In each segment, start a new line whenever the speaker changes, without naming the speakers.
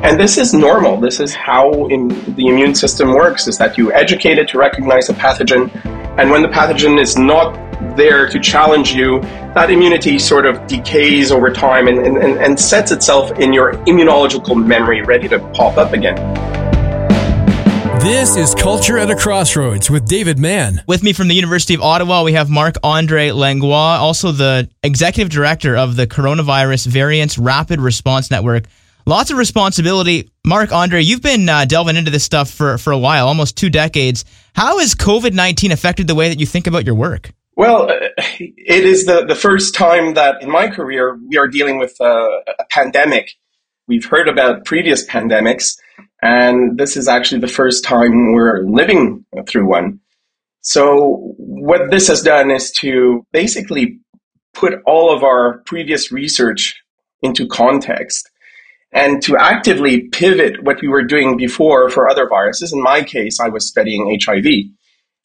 And this is normal. This is how the immune system works, is that you educate it to recognize a pathogen. And when the pathogen is not there to challenge you, that immunity sort of decays over time and, and, and sets itself in your immunological memory ready to pop up again.
This is Culture at a Crossroads with David Mann.
With me from the University of Ottawa, we have Marc Andre Langlois, also the executive director of the Coronavirus Variants Rapid Response Network. Lots of responsibility. Marc Andre, you've been uh, delving into this stuff for, for a while, almost two decades. How has COVID 19 affected the way that you think about your work?
Well, uh, it is the, the first time that in my career we are dealing with a, a pandemic. We've heard about previous pandemics, and this is actually the first time we're living through one. So, what this has done is to basically put all of our previous research into context and to actively pivot what we were doing before for other viruses. In my case, I was studying HIV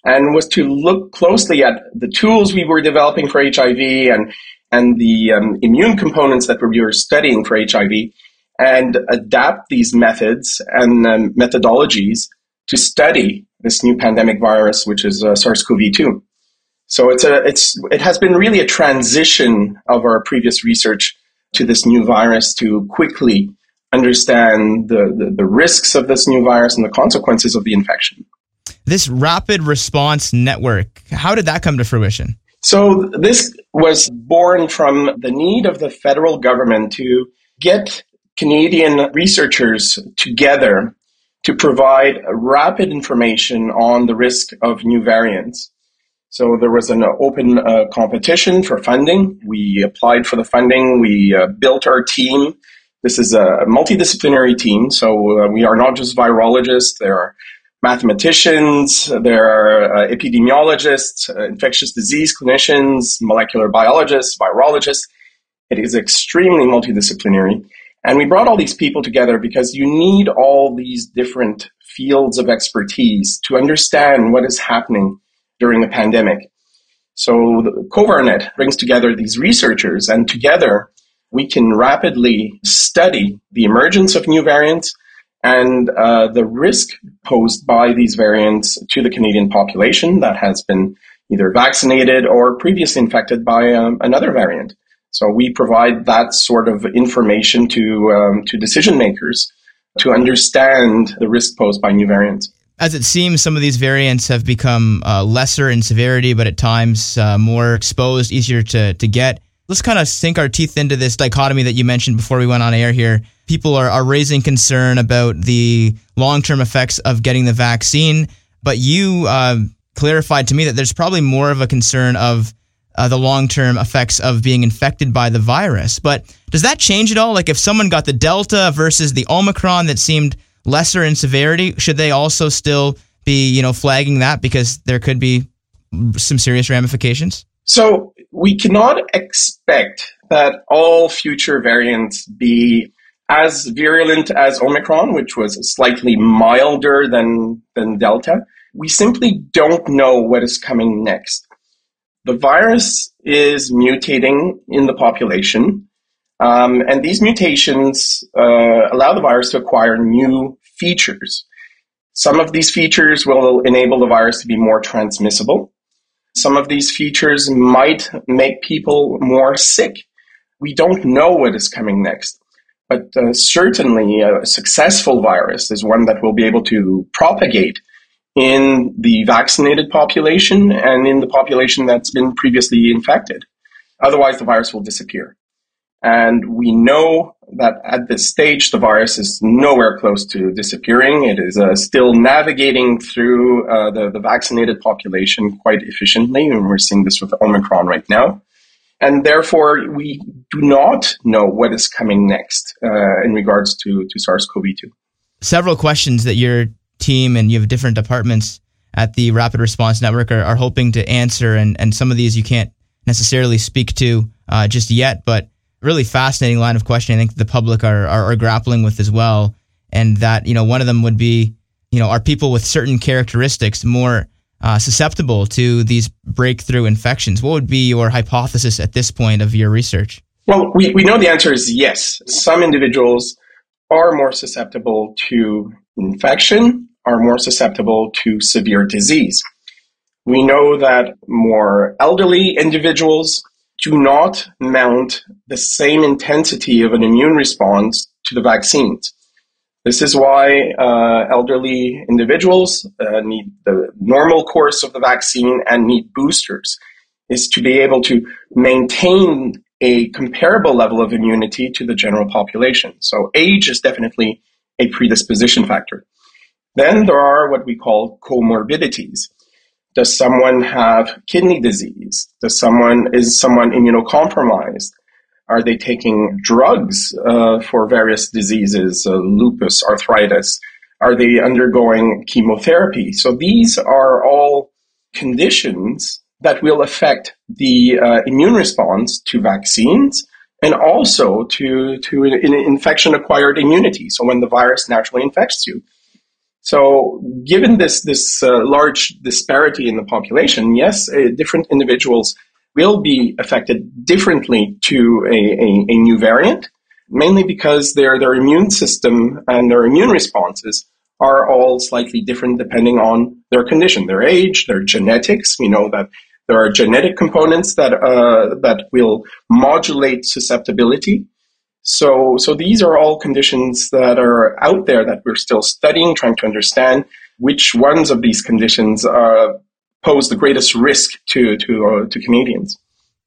and was to look closely at the tools we were developing for HIV and and the um, immune components that we were studying for HIV, and adapt these methods and um, methodologies to study this new pandemic virus, which is uh, SARS-CoV-2. So it's a it's it has been really a transition of our previous research to this new virus to quickly understand the, the, the risks of this new virus and the consequences of the infection.
This rapid response network, how did that come to fruition?
So, this was born from the need of the federal government to get Canadian researchers together to provide rapid information on the risk of new variants. So there was an open uh, competition for funding. We applied for the funding. We uh, built our team. This is a multidisciplinary team. So uh, we are not just virologists. There are mathematicians, there are uh, epidemiologists, uh, infectious disease clinicians, molecular biologists, virologists. It is extremely multidisciplinary. And we brought all these people together because you need all these different fields of expertise to understand what is happening during the pandemic. So CoVaRR-Net brings together these researchers and together we can rapidly study the emergence of new variants and uh, the risk posed by these variants to the Canadian population that has been either vaccinated or previously infected by um, another variant. So we provide that sort of information to um, to decision makers to understand the risk posed by new variants.
As it seems, some of these variants have become uh, lesser in severity, but at times uh, more exposed, easier to, to get. Let's kind of sink our teeth into this dichotomy that you mentioned before we went on air here people are, are raising concern about the long term effects of getting the vaccine. But you uh, clarified to me that there's probably more of a concern of uh, the long term effects of being infected by the virus. But does that change at all? Like if someone got the Delta versus the Omicron that seemed lesser in severity, should they also still be, you know, flagging that because there could be some serious ramifications?
So we cannot expect that all future variants be as virulent as Omicron, which was slightly milder than, than Delta. We simply don't know what is coming next. The virus is mutating in the population, um, and these mutations uh, allow the virus to acquire new features. Some of these features will enable the virus to be more transmissible. Some of these features might make people more sick. We don't know what is coming next. But uh, certainly, a successful virus is one that will be able to propagate in the vaccinated population and in the population that's been previously infected. Otherwise, the virus will disappear. And we know that at this stage, the virus is nowhere close to disappearing. It is uh, still navigating through uh, the, the vaccinated population quite efficiently. And we're seeing this with Omicron right now and therefore we do not know what is coming next uh, in regards to, to SARS-CoV-2.
Several questions that your team and you have different departments at the Rapid Response Network are, are hoping to answer, and, and some of these you can't necessarily speak to uh, just yet, but really fascinating line of questioning. I think the public are, are, are grappling with as well, and that you know one of them would be you know are people with certain characteristics more uh, susceptible to these breakthrough infections. What would be your hypothesis at this point of your research?
Well, we, we know the answer is yes. Some individuals are more susceptible to infection, are more susceptible to severe disease. We know that more elderly individuals do not mount the same intensity of an immune response to the vaccines. This is why uh, elderly individuals uh, need the normal course of the vaccine and need boosters, is to be able to maintain a comparable level of immunity to the general population. So age is definitely a predisposition factor. Then there are what we call comorbidities. Does someone have kidney disease? Does someone is someone immunocompromised? Are they taking drugs uh, for various diseases, uh, lupus, arthritis? Are they undergoing chemotherapy? So these are all conditions that will affect the uh, immune response to vaccines and also to, to an infection acquired immunity. So when the virus naturally infects you. So, given this this uh, large disparity in the population, yes, uh, different individuals will be affected differently to a, a, a, new variant, mainly because their their immune system and their immune responses are all slightly different depending on their condition, their age, their genetics. We know that there are genetic components that uh, that will modulate susceptibility so, so these are all conditions that are out there that we're still studying, trying to understand which ones of these conditions uh, pose the greatest risk to to uh, to Canadians.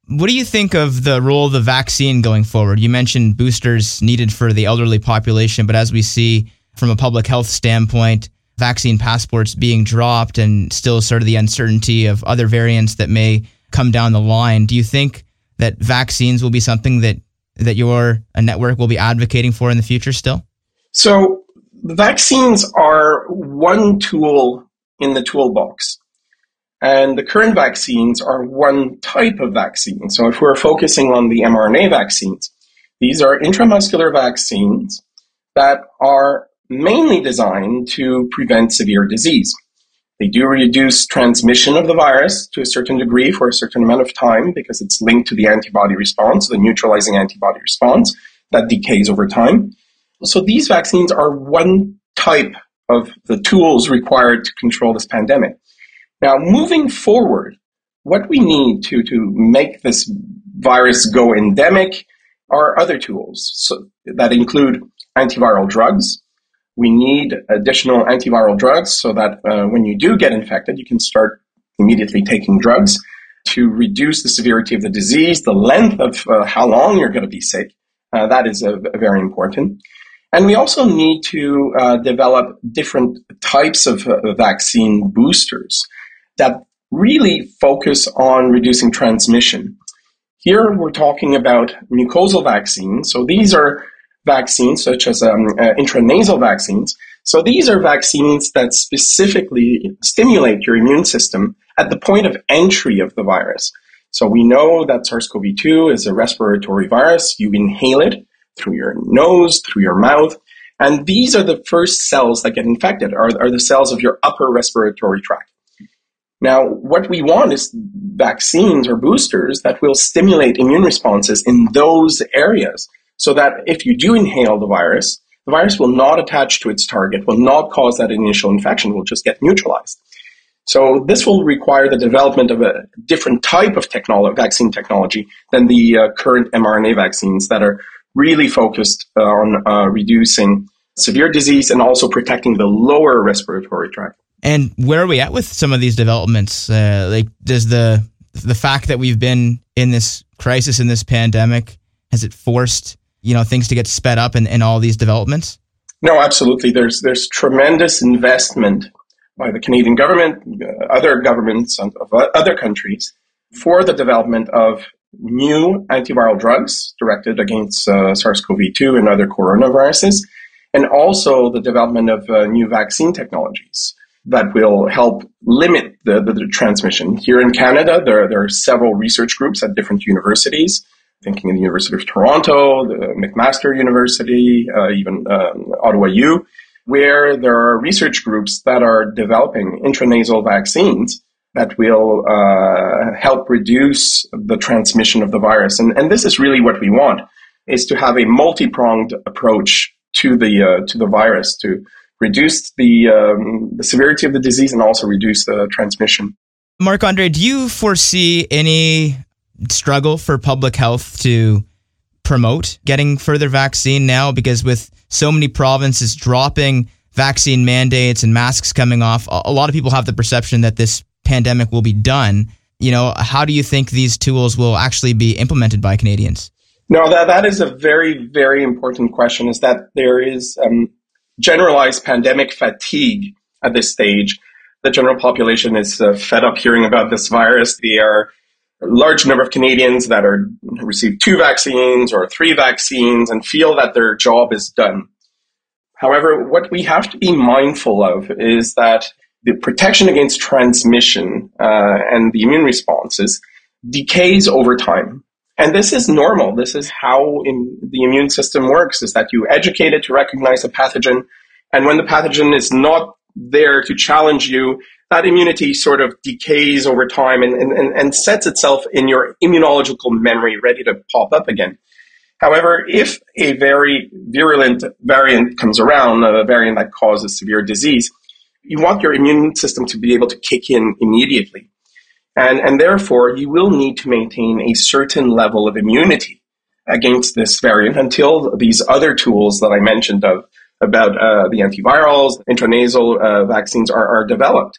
What do you think of the role of the vaccine going forward? You mentioned boosters needed for the elderly population, but as we see from a public health standpoint, vaccine passports being dropped and still sort of the uncertainty of other variants that may come down the line. Do you think that vaccines will be something that that your uh, network will be advocating for in the future still?
So, vaccines are one tool in the toolbox. And the current vaccines are one type of vaccine. So, if we're focusing on the mRNA vaccines, these are intramuscular vaccines that are mainly designed to prevent severe disease. They do reduce transmission of the virus to a certain degree for a certain amount of time because it's linked to the antibody response, the neutralizing antibody response that decays over time. So these vaccines are one type of the tools required to control this pandemic. Now, moving forward, what we need to, to make this virus go endemic are other tools so, that include antiviral drugs, we need additional antiviral drugs so that uh, when you do get infected, you can start immediately taking drugs to reduce the severity of the disease, the length of uh, how long you're going to be sick. Uh, that is uh, very important. And we also need to uh, develop different types of uh, vaccine boosters that really focus on reducing transmission. Here we're talking about mucosal vaccines. So these are vaccines, such as um, uh, intranasal vaccines. So these are vaccines that specifically stimulate your immune system at the point of entry of the virus. So we know that SARS-CoV-2 is a respiratory virus. You inhale it through your nose, through your mouth. And these are the first cells that get infected, are, are the cells of your upper respiratory tract. Now, what we want is vaccines or boosters that will stimulate immune responses in those areas so that if you do inhale the virus, the virus will not attach to its target, will not cause that initial infection, will just get neutralized. So this will require the development of a different type of vaccine technology than the uh, current mRNA vaccines that are really focused uh, on uh, reducing severe disease and also protecting the lower respiratory tract.
And where are we at with some of these developments? Uh, like, does the the fact that we've been in this crisis in this pandemic has it forced you know things to get sped up in, in all these developments?
No, absolutely. There's there's tremendous investment by the Canadian government, uh, other governments of other countries for the development of new antiviral drugs directed against uh, SARS-CoV-2 and other coronaviruses, and also the development of uh, new vaccine technologies that will help limit the, the, the transmission. Here in Canada, there, there are several research groups at different universities thinking in the University of Toronto, the McMaster University, uh, even um, Ottawa U, where there are research groups that are developing intranasal vaccines that will uh, help reduce the transmission of the virus. And, and this is really what we want, is to have a multi-pronged approach to the uh, to the virus to reduce the um, the severity of the disease and also reduce the transmission.
Marc Andre, do you foresee any struggle for public health to promote getting further vaccine now? Because with so many provinces dropping vaccine mandates and masks coming off, a lot of people have the perception that this pandemic will be done. You know, how do you think these tools will actually be implemented by Canadians?
No, that that is a very very important question. Is that there is um, generalized pandemic fatigue at this stage. The general population is uh, fed up hearing about this virus. They are large number of Canadians that are received two vaccines or three vaccines and feel that their job is done. However, what we have to be mindful of is that the protection against transmission uh, and the immune responses decays over time. And this is normal. This is how the immune system works, is that you educate it to recognize a pathogen. And when the pathogen is not there to challenge you, that immunity sort of decays over time and, and, and sets itself in your immunological memory ready to pop up again. However, if a very virulent variant comes around, a variant that causes severe disease, you want your immune system to be able to kick in immediately. And, and therefore, you will need to maintain a certain level of immunity against this variant until these other tools that I mentioned of about uh, the antivirals, intranasal uh, vaccines are, are developed.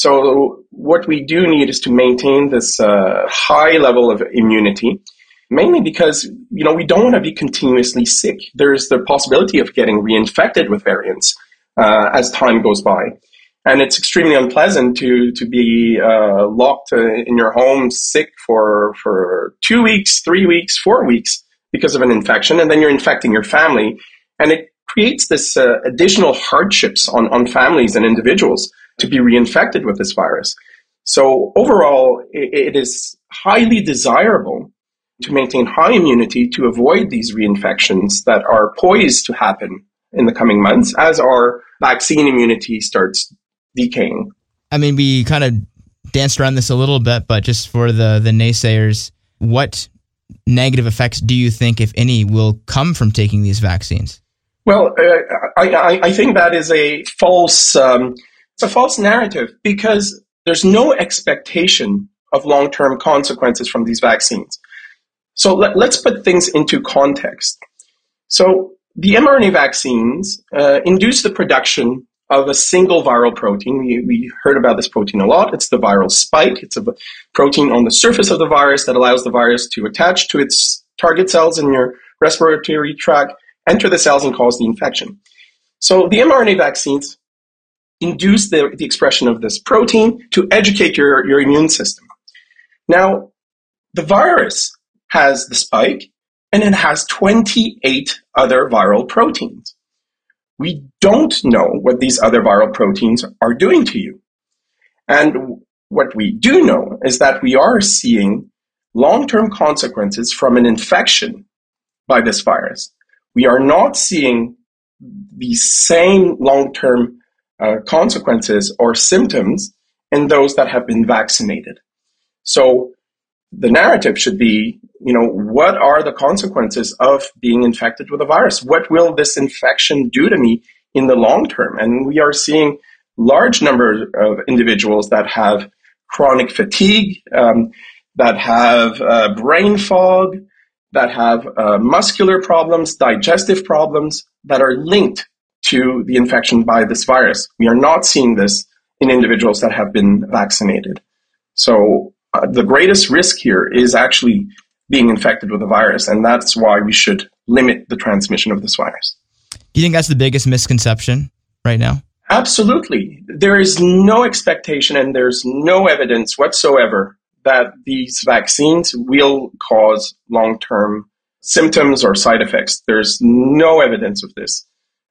So what we do need is to maintain this uh, high level of immunity, mainly because you know we don't want to be continuously sick. There's the possibility of getting reinfected with variants uh, as time goes by. And it's extremely unpleasant to to be uh, locked uh, in your home sick for for two weeks, three weeks, four weeks because of an infection, and then you're infecting your family, and it creates this uh, additional hardships on on families and individuals to be reinfected with this virus. So overall, it, it is highly desirable to maintain high immunity to avoid these reinfections that are poised to happen in the coming months as our vaccine immunity starts decaying.
I mean, we kind of danced around this a little bit, but just for the the naysayers, what negative effects do you think, if any, will come from taking these vaccines?
Well, uh, I, I, think that is a false um, it's a false narrative because there's no expectation of long term consequences from these vaccines. So let, us put things into context. So the mRNA vaccines uh, induce the production of a single viral protein. We, we heard about this protein a lot. It's the viral spike. It's a protein on the surface of the virus that allows the virus to attach to its target cells in your respiratory tract, enter the cells, and cause the infection. So the mRNA vaccines induce the, the expression of this protein to educate your, your immune system. Now, the virus has the spike and it has 28 other viral proteins. We don't know what these other viral proteins are doing to you. And what we do know is that we are seeing long-term consequences from an infection by this virus. We are not seeing the same long-term uh, consequences or symptoms in those that have been vaccinated. So the narrative should be, you know, what are the consequences of being infected with a virus? What will this infection do to me in the long term? And we are seeing large number of individuals that have chronic fatigue, um, that have uh, brain fog, that have uh, muscular problems, digestive problems that are linked to the infection by this virus. We are not seeing this in individuals that have been vaccinated. So uh, the greatest risk here is actually being infected with the virus, and that's why we should limit the transmission of this virus.
Do you think that's the biggest misconception right now?
Absolutely. There is no expectation and there's no evidence whatsoever that these vaccines will cause long term symptoms or side effects. There's no evidence of this.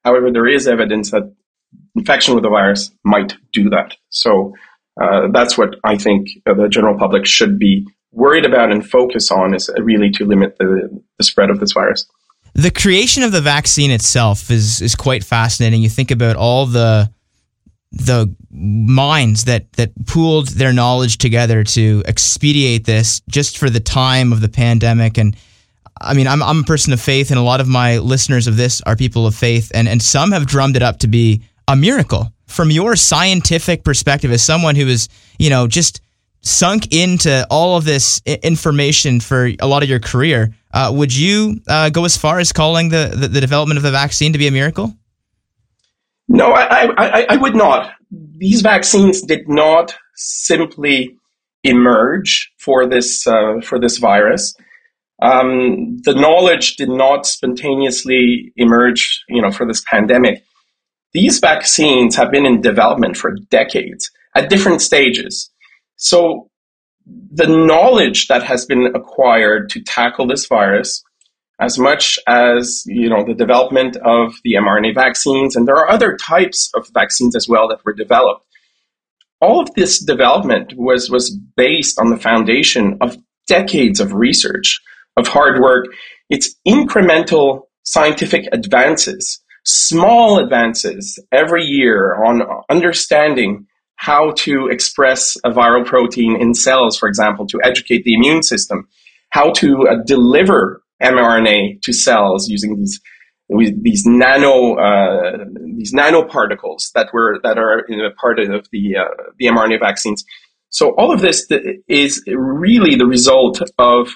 However, there is evidence that infection with the virus might do that. So uh, that's what I think the general public should be worried about and focus on is really to limit the, the spread of this virus.
The creation of the vaccine itself is is quite fascinating. You think about all the the minds that that pooled their knowledge together to expedite this just for the time of the pandemic and I mean, I'm, I'm a person of faith, and a lot of my listeners of this are people of faith, and, and some have drummed it up to be a miracle. From your scientific perspective, as someone who is, you know, just sunk into all of this information for a lot of your career, uh, would you uh, go as far as calling the, the, the, development of the vaccine to be a miracle?
No, I, I, I would not. These vaccines did not simply emerge for this uh, for this virus. Um, the knowledge did not spontaneously emerge, you know, for this pandemic. These vaccines have been in development for decades at different stages. So the knowledge that has been acquired to tackle this virus, as much as you know the development of the mRNA vaccines, and there are other types of vaccines as well that were developed. All of this development was was based on the foundation of decades of research, of hard work. It's incremental scientific advances, small advances every year on understanding how to express a viral protein in cells, for example, to educate the immune system, how to uh, deliver mRNA to cells using these these nano uh, these nanoparticles that were that are you know, part of the uh, the mRNA vaccines. So all of this is really the result of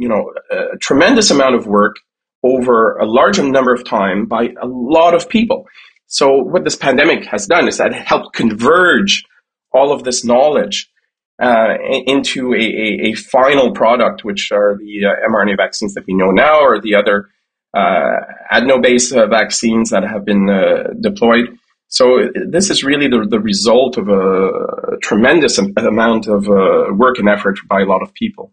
you know a tremendous amount of work over a large number of time by a lot of people. So what this pandemic has done is that it helped converge all of this knowledge uh, into a, a, a, final product, which are the uh, mRNA vaccines that we know now, or the other uh, adeno-based uh, vaccines that have been uh, deployed. So this is really the, the result of a tremendous amount of uh, work and effort by a lot of people.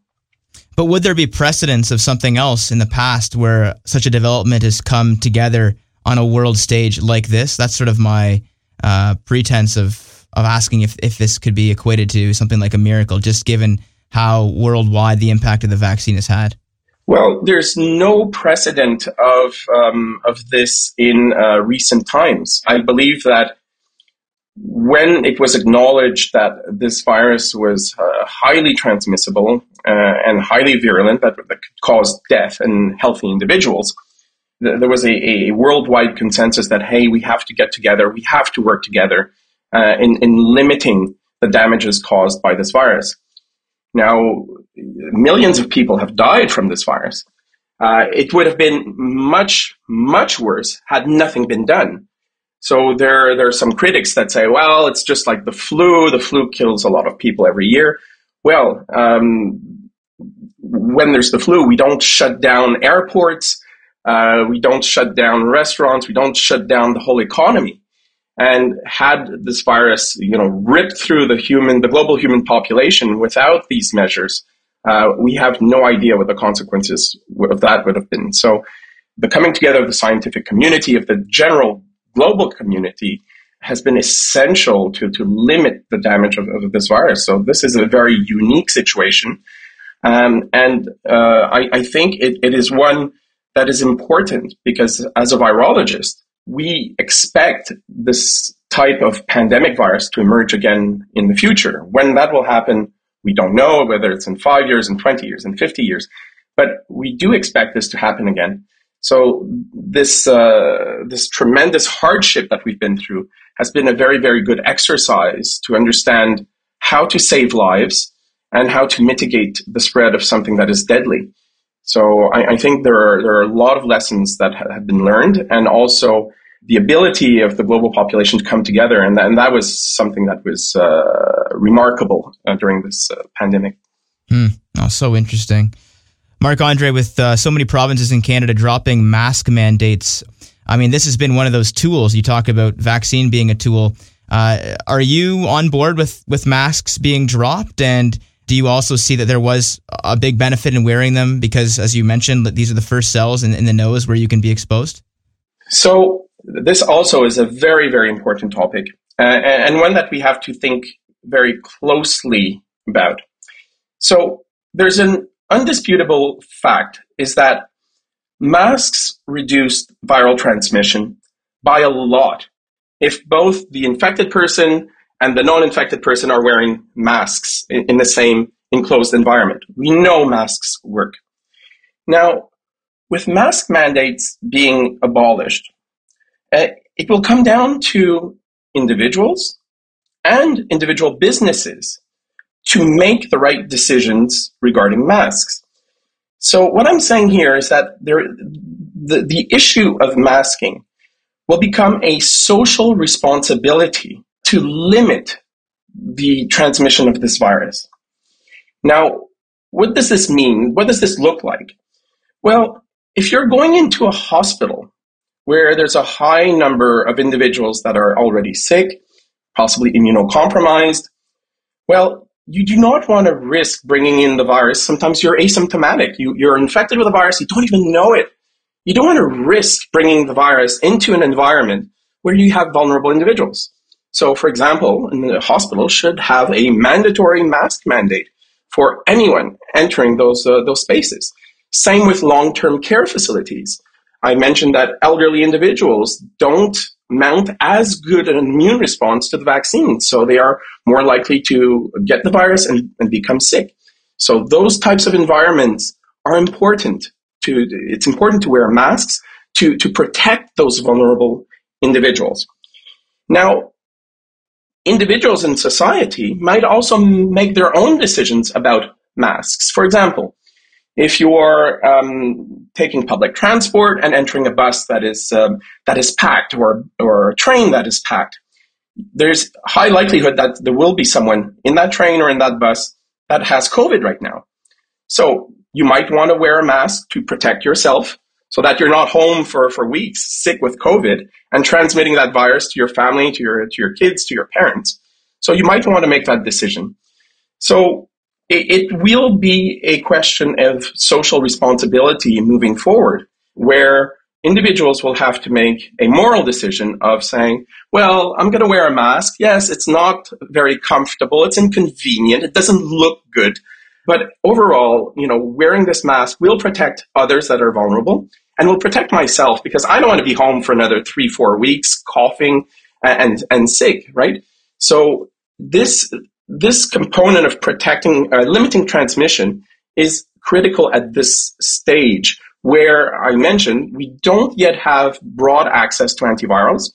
But would there be precedents of something else in the past where such a development has come together on a world stage like this? That's sort of my uh, pretense of of asking if, if this could be equated to something like a miracle, just given how worldwide the impact of the vaccine has had.
Well, there's no precedent of um, of this in uh, recent times. I believe that when it was acknowledged that this virus was uh, highly transmissible uh, and highly virulent, that, that, could cause death in healthy individuals, th- there was a, a, worldwide consensus that, hey, we have to get together, we have to work together uh, in, in limiting the damages caused by this virus. Now, millions of people have died from this virus. Uh, it would have been much, much worse had nothing been done. So there, there are some critics that say, well, it's just like the flu. The flu kills a lot of people every year. Well, um, when there's the flu, we don't shut down airports. Uh, we don't shut down restaurants. We don't shut down the whole economy. And had this virus, you know, ripped through the human, the global human population without these measures, uh, we have no idea what the consequences of that would have been. So, the coming together of the scientific community, of the general global community, has been essential to, to limit the damage of, of this virus. So, this is a very unique situation. Um, and uh, I, I, think it, it is one that is important because, as a virologist, we expect this type of pandemic virus to emerge again in the future. When that will happen, we don't know whether it's in five years, in 20 years, in 50 years, but we do expect this to happen again. So this uh, this tremendous hardship that we've been through has been a very very good exercise to understand how to save lives and how to mitigate the spread of something that is deadly. So I, I think there are there are a lot of lessons that have been learned, and also the ability of the global population to come together, and, and that was something that was uh, remarkable uh, during this uh, pandemic.
Hmm. Oh, so interesting. Marc Andre, with uh, so many provinces in Canada dropping mask mandates, I mean, this has been one of those tools. You talk about vaccine being a tool. Uh, are you on board with with masks being dropped? And do you also see that there was a big benefit in wearing them because, as you mentioned, these are the first cells in, in the nose where you can be exposed?
So this also is a very, very important topic uh, and one that we have to think very closely about. So there's an undisputable fact is that masks reduce viral transmission by a lot if both the infected person and the non-infected person are wearing masks in, in the same enclosed environment. We know masks work. Now, with mask mandates being abolished, uh, it will come down to individuals and individual businesses to make the right decisions regarding masks. So what I'm saying here is that there, the, the issue of masking will become a social responsibility to limit the transmission of this virus. Now, what does this mean? What does this look like? Well, if you're going into a hospital where there's a high number of individuals that are already sick, possibly immunocompromised, well, you do not want to risk bringing in the virus. Sometimes you're asymptomatic. You, you're infected with a virus. You don't even know it. You don't want to risk bringing the virus into an environment where you have vulnerable individuals. So, for example, in the hospital should have a mandatory mask mandate for anyone entering those uh, those spaces. Same with long-term care facilities. I mentioned that elderly individuals don't mount as good an immune response to the vaccine, so they are more likely to get the virus and, and become sick. So those types of environments are important to, it's important to wear masks to, to protect those vulnerable individuals. Now, individuals in society might also make their own decisions about masks. For example, if you're um, taking public transport and entering a bus that is um, that is packed or or a train that is packed, there's high likelihood that there will be someone in that train or in that bus that has COVID right now. So you might want to wear a mask to protect yourself so that you're not home for, for weeks sick with COVID and transmitting that virus to your family, to your, to your kids, to your parents. So you might want to make that decision. So it, it will be a question of social responsibility moving forward where individuals will have to make a moral decision of saying, well, I'm going to wear a mask. Yes, it's not very comfortable. It's inconvenient. It doesn't look good. But overall, you know, wearing this mask will protect others that are vulnerable and will protect myself because I don't want to be home for another three, four weeks coughing and, and sick, right? So this, this component of protecting, uh, limiting transmission is critical at this stage where I mentioned we don't yet have broad access to antivirals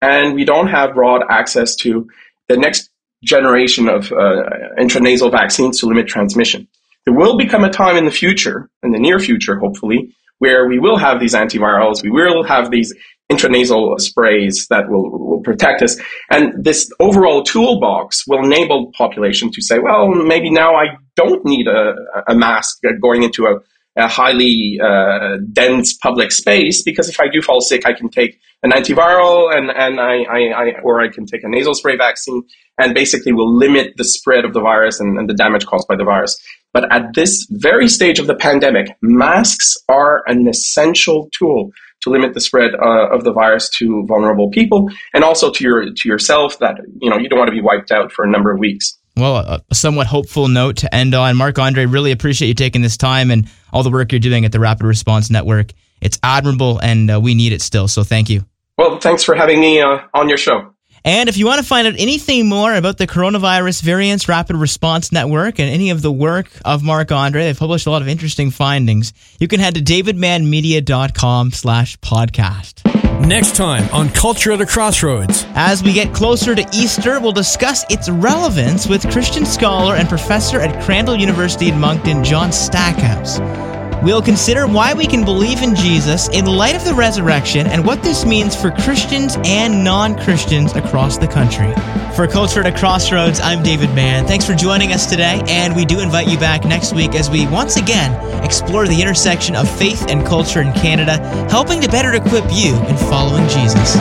and we don't have broad access to the next generation of uh, intranasal vaccines to limit transmission. There will become a time in the future, in the near future, hopefully, where we will have these antivirals, we will have these intranasal sprays that will, will protect us. And this overall toolbox will enable the population to say, well, maybe now I don't need a, a mask going into a, a highly uh, dense public space because if I do fall sick, I can take an antiviral and, and I, I, I, or I can take a nasal spray vaccine and basically will limit the spread of the virus and, and the damage caused by the virus. But at this very stage of the pandemic, masks are an essential tool to limit the spread uh, of the virus to vulnerable people and also to your to yourself that you know you don't want to be wiped out for a number of weeks.
Well, a somewhat hopeful note to end on. Marc Andre, really appreciate you taking this time and all the work you're doing at the Rapid Response Network. It's admirable and uh, we need it still. So thank you.
Well, thanks for having me uh, on your show.
And if you want to find out anything more about the Coronavirus Variants Rapid Response Network and any of the work of Marc Andre, they've published a lot of interesting findings. You can head to davidmanmedia.com slash podcast.
Next time on Culture at a Crossroads.
As we get closer to Easter, we'll discuss its relevance with Christian scholar and professor at Crandall University in Moncton, John Stackhouse. We'll consider why we can believe in Jesus in light of the resurrection and what this means for Christians and non Christians across the country. For Culture at a Crossroads, I'm David Mann. Thanks for joining us today, and we do invite you back next week as we once again explore the intersection of faith and culture in Canada, helping to better equip you in following Jesus.